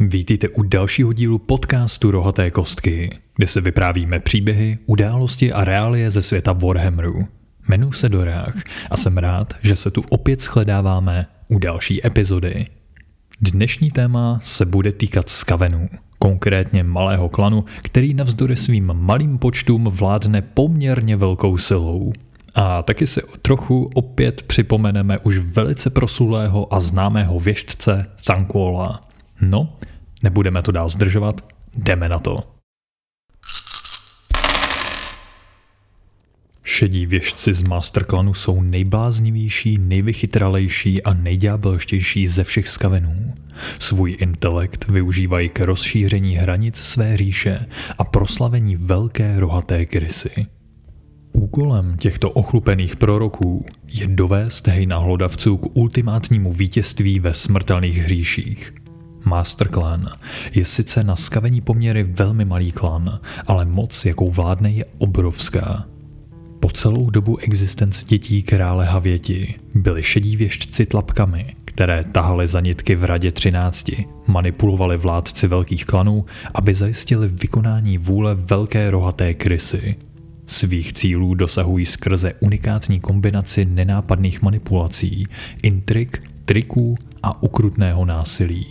Vítejte u dalšího dílu podcastu Rohaté kostky, kde se vyprávíme příběhy, události a reálie ze světa Warhammeru. Jmenuji se Dorách a jsem rád, že se tu opět shledáváme u další epizody. Dnešní téma se bude týkat skavenů, konkrétně malého klanu, který navzdory svým malým počtům vládne poměrně velkou silou. A taky si trochu opět připomeneme už velice proslulého a známého věštce Thanquola. No, nebudeme to dál zdržovat, jdeme na to. Šedí věžci z Masterclanu jsou nejbláznivější, nejvychytralejší a nejďábelštější ze všech skavenů. Svůj intelekt využívají k rozšíření hranic své říše a proslavení velké rohaté krysy. Úkolem těchto ochlupených proroků je dovést hejna hlodavců k ultimátnímu vítězství ve smrtelných hříších. Master Clan je sice na skavení poměry velmi malý klan, ale moc, jakou vládne, je obrovská. Po celou dobu existence dětí krále Havěti byli šedí věštci tlapkami, které tahali za nitky v radě 13, manipulovali vládci velkých klanů, aby zajistili vykonání vůle velké rohaté krysy. Svých cílů dosahují skrze unikátní kombinaci nenápadných manipulací, intrik, triků a ukrutného násilí.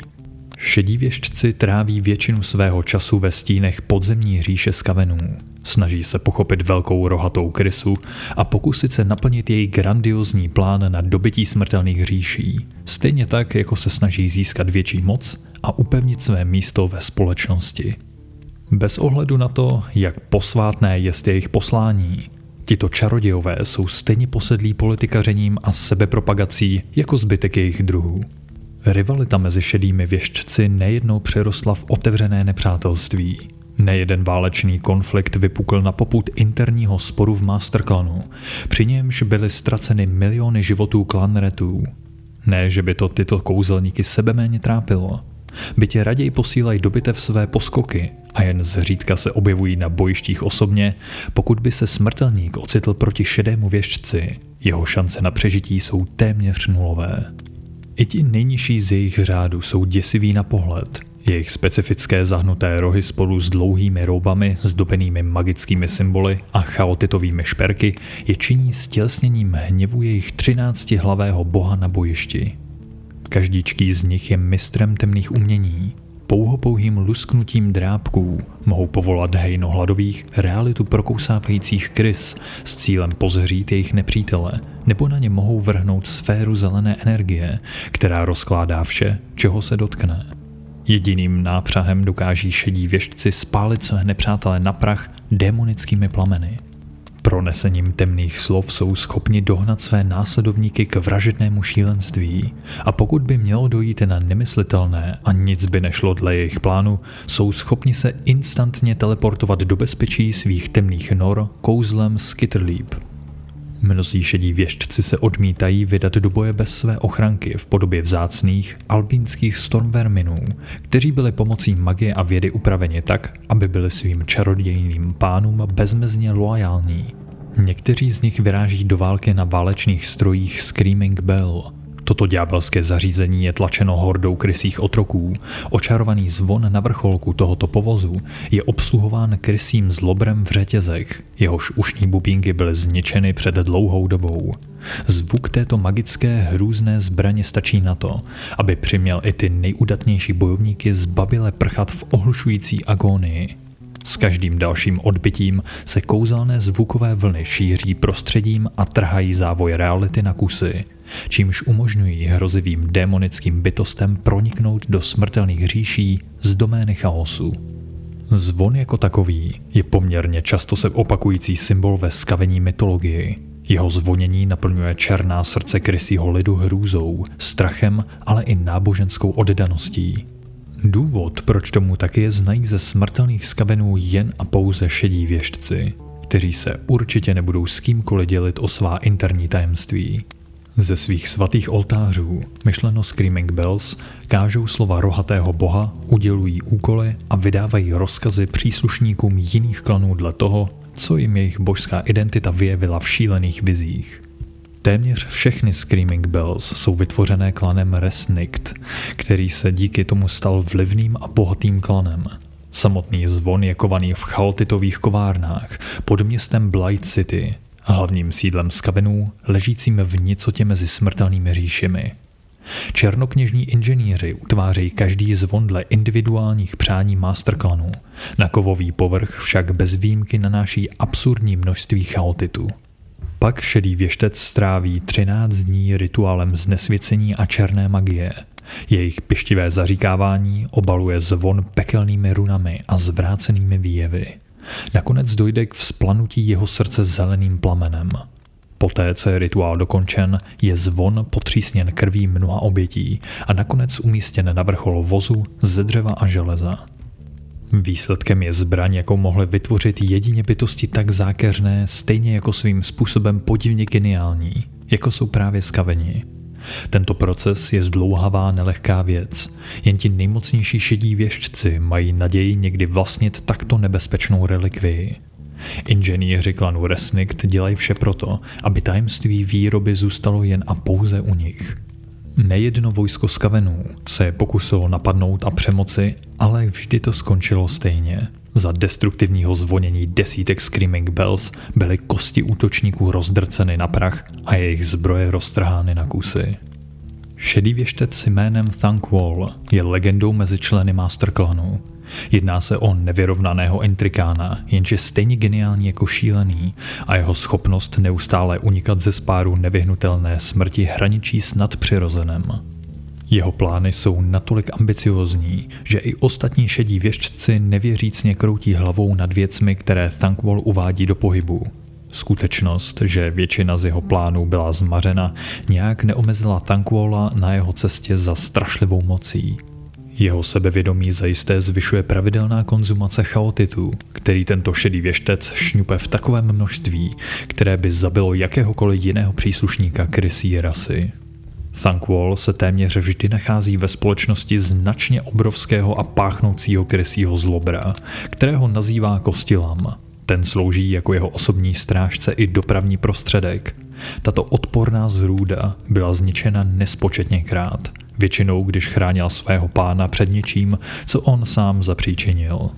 Šedí věštci tráví většinu svého času ve stínech podzemní říše skavenů. Snaží se pochopit velkou rohatou krysu a pokusit se naplnit její grandiozní plán na dobytí smrtelných říší. Stejně tak, jako se snaží získat větší moc a upevnit své místo ve společnosti. Bez ohledu na to, jak posvátné je jejich poslání, tito čarodějové jsou stejně posedlí politikařením a sebepropagací jako zbytek jejich druhů. Rivalita mezi šedými věštci nejednou přerostla v otevřené nepřátelství. Nejeden válečný konflikt vypukl na poput interního sporu v Masterclanu, při němž byly ztraceny miliony životů klanretů. Ne, že by to tyto kouzelníky sebeméně trápilo. Bytě raději posílají do bitev své poskoky a jen zřídka se objevují na bojištích osobně, pokud by se smrtelník ocitl proti šedému věžci, jeho šance na přežití jsou téměř nulové. I ti nejnižší z jejich řádu jsou děsiví na pohled. Jejich specifické zahnuté rohy spolu s dlouhými roubami, zdobenými magickými symboly a chaotitovými šperky je činí stělsněním hněvu jejich třináctihlavého boha na bojišti. Každíčký z nich je mistrem temných umění, pouhopouhým lusknutím drápků mohou povolat hejno hladových realitu prokousávajících krys s cílem pozhřít jejich nepřítele, nebo na ně mohou vrhnout sféru zelené energie, která rozkládá vše, čeho se dotkne. Jediným nápřahem dokáží šedí věštci spálit své nepřátele na prach démonickými plameny – Pronesením temných slov jsou schopni dohnat své následovníky k vražednému šílenství a pokud by mělo dojít na nemyslitelné a nic by nešlo dle jejich plánu, jsou schopni se instantně teleportovat do bezpečí svých temných nor kouzlem Skitterleap. Mnozí šedí věštci se odmítají vydat do boje bez své ochranky v podobě vzácných albínských stormverminů, kteří byli pomocí magie a vědy upraveni tak, aby byli svým čarodějným pánům bezmezně loajální. Někteří z nich vyráží do války na válečných strojích Screaming Bell – Toto ďábelské zařízení je tlačeno hordou krysích otroků. Očarovaný zvon na vrcholku tohoto povozu je obsluhován krysím zlobrem v řetězech. Jehož ušní bubínky byly zničeny před dlouhou dobou. Zvuk této magické hrůzné zbraně stačí na to, aby přiměl i ty nejudatnější bojovníky zbabile prchat v ohlušující agónii. S každým dalším odbytím se kouzelné zvukové vlny šíří prostředím a trhají závoj reality na kusy, čímž umožňují hrozivým démonickým bytostem proniknout do smrtelných říší z domény chaosu. Zvon jako takový je poměrně často se opakující symbol ve skavení mytologii. Jeho zvonění naplňuje černá srdce krysího lidu hrůzou, strachem, ale i náboženskou oddaností. Důvod, proč tomu tak je, znají ze smrtelných skavenů jen a pouze šedí věštci, kteří se určitě nebudou s kýmkoliv dělit o svá interní tajemství. Ze svých svatých oltářů, myšleno Screaming Bells, kážou slova rohatého boha, udělují úkoly a vydávají rozkazy příslušníkům jiných klanů dle toho, co jim jejich božská identita vyjevila v šílených vizích. Téměř všechny Screaming Bells jsou vytvořené klanem Resnikt, který se díky tomu stal vlivným a bohatým klanem. Samotný zvon je kovaný v chaotitových kovárnách pod městem Blight City, hlavním sídlem skavenů, ležícím v nicotě mezi smrtelnými říšemi. Černokněžní inženýři utvářejí každý zvon dle individuálních přání masterklanů. Na kovový povrch však bez výjimky nanáší absurdní množství chaotitu. Pak šedý věštec stráví 13 dní rituálem znesvěcení a černé magie. Jejich pištivé zaříkávání obaluje zvon pekelnými runami a zvrácenými výjevy. Nakonec dojde k vzplanutí jeho srdce zeleným plamenem. Poté, co je rituál dokončen, je zvon potřísněn krví mnoha obětí a nakonec umístěn na vrchol vozu ze dřeva a železa. Výsledkem je zbraň, jakou mohly vytvořit jedině bytosti tak zákeřné, stejně jako svým způsobem podivně geniální, jako jsou právě skaveni. Tento proces je zdlouhavá nelehká věc. Jen ti nejmocnější šedí věžci mají naději někdy vlastnit takto nebezpečnou relikvii. Inženýři klanu Resnikt dělají vše proto, aby tajemství výroby zůstalo jen a pouze u nich. Nejedno vojsko skavenů se pokusilo napadnout a přemoci, ale vždy to skončilo stejně. Za destruktivního zvonění desítek Screaming Bells byly kosti útočníků rozdrceny na prach a jejich zbroje roztrhány na kusy. Šedý věštec jménem Thankwall je legendou mezi členy Master Clanu. Jedná se o nevyrovnaného intrikána, jenže stejně geniální jako šílený a jeho schopnost neustále unikat ze spáru nevyhnutelné smrti hraničí s nadpřirozenem. Jeho plány jsou natolik ambiciozní, že i ostatní šedí věžci nevěřícně kroutí hlavou nad věcmi, které Thankwall uvádí do pohybu. Skutečnost, že většina z jeho plánů byla zmařena, nějak neomezila Thankwalla na jeho cestě za strašlivou mocí. Jeho sebevědomí zajisté zvyšuje pravidelná konzumace chaotitu, který tento šedý věštec šňupe v takovém množství, které by zabilo jakéhokoliv jiného příslušníka krysí rasy. Thankwall se téměř vždy nachází ve společnosti značně obrovského a páchnoucího krysího zlobra, kterého nazývá Kostilam. Ten slouží jako jeho osobní strážce i dopravní prostředek. Tato odporná zrůda byla zničena nespočetněkrát, většinou když chránil svého pána před něčím, co on sám zapříčinil.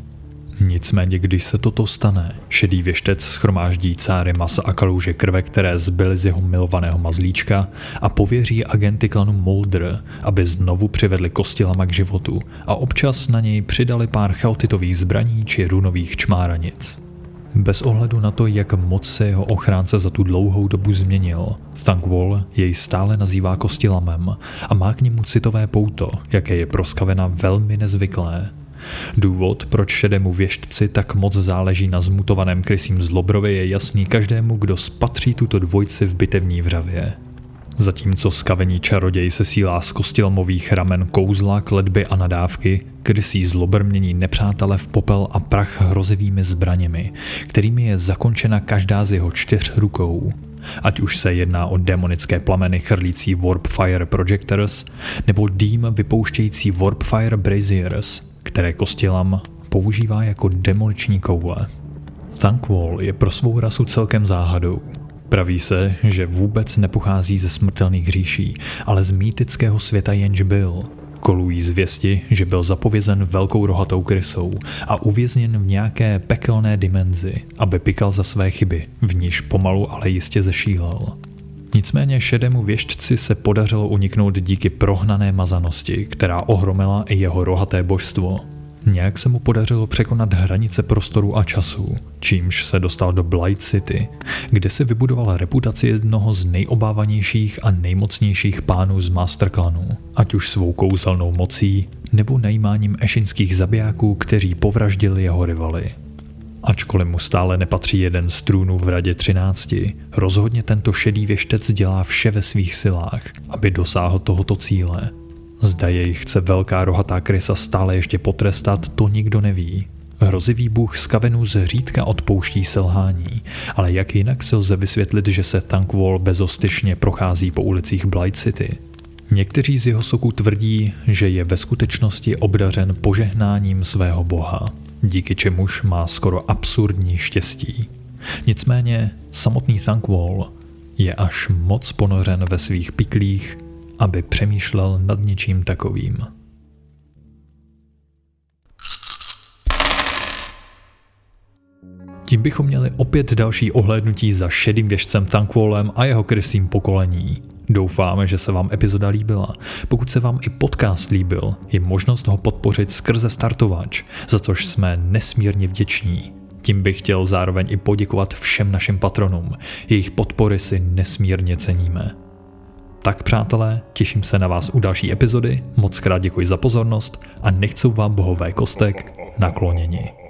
Nicméně, když se toto stane, šedý věštec schromáždí cáry masa a kaluže krve, které zbyly z jeho milovaného mazlíčka a pověří agenty klanu Molder, aby znovu přivedli Kostilama k životu a občas na něj přidali pár chaotitových zbraní či runových čmáranic. Bez ohledu na to, jak moc se jeho ochránce za tu dlouhou dobu změnil, Thankwall jej stále nazývá kostilamem a má k němu citové pouto, jaké je pro Skavena velmi nezvyklé. Důvod, proč šedému věštci tak moc záleží na zmutovaném krysím zlobrovi je jasný každému, kdo spatří tuto dvojci v bitevní vravě. Zatímco skavení čaroděj se sílá z kostilmových ramen kouzla, kledby a nadávky, krysí zlobr mění nepřátele v popel a prach hrozivými zbraněmi, kterými je zakončena každá z jeho čtyř rukou. Ať už se jedná o demonické plameny chrlící Warp Fire Projectors nebo dým vypouštějící Warp Fire Braziers, které Kostilam používá jako demoliční koule. Thankwall je pro svou rasu celkem záhadou. Praví se, že vůbec nepochází ze smrtelných říší, ale z mýtického světa jenž byl. Kolují zvěsti, že byl zapovězen velkou rohatou krysou a uvězněn v nějaké pekelné dimenzi, aby pikal za své chyby, v níž pomalu ale jistě zešílel. Nicméně šedému věštci se podařilo uniknout díky prohnané mazanosti, která ohromila i jeho rohaté božstvo. Nějak se mu podařilo překonat hranice prostoru a času, čímž se dostal do Blight City, kde si vybudoval reputaci jednoho z nejobávanějších a nejmocnějších pánů z Masterclanu, ať už svou kouzelnou mocí nebo najímáním ešinských zabijáků, kteří povraždili jeho rivaly. Ačkoliv mu stále nepatří jeden z trůnů v radě 13, rozhodně tento šedý věštec dělá vše ve svých silách, aby dosáhl tohoto cíle. Zda jej chce velká rohatá krysa stále ještě potrestat, to nikdo neví. Hrozivý bůh z kavenů zřídka odpouští selhání, ale jak jinak se lze vysvětlit, že se Thankwall bezostyšně prochází po ulicích Blight City? Někteří z jeho soků tvrdí, že je ve skutečnosti obdařen požehnáním svého boha díky čemuž má skoro absurdní štěstí. Nicméně samotný Thankwall je až moc ponořen ve svých piklích, aby přemýšlel nad něčím takovým. Tím bychom měli opět další ohlédnutí za šedým věžcem Thankwallem a jeho krysým pokolení. Doufáme, že se vám epizoda líbila. Pokud se vám i podcast líbil, je možnost ho podpořit skrze startovač, za což jsme nesmírně vděční. Tím bych chtěl zároveň i poděkovat všem našim patronům. Jejich podpory si nesmírně ceníme. Tak přátelé, těším se na vás u další epizody, moc krát děkuji za pozornost a nechcou vám bohové kostek nakloněni.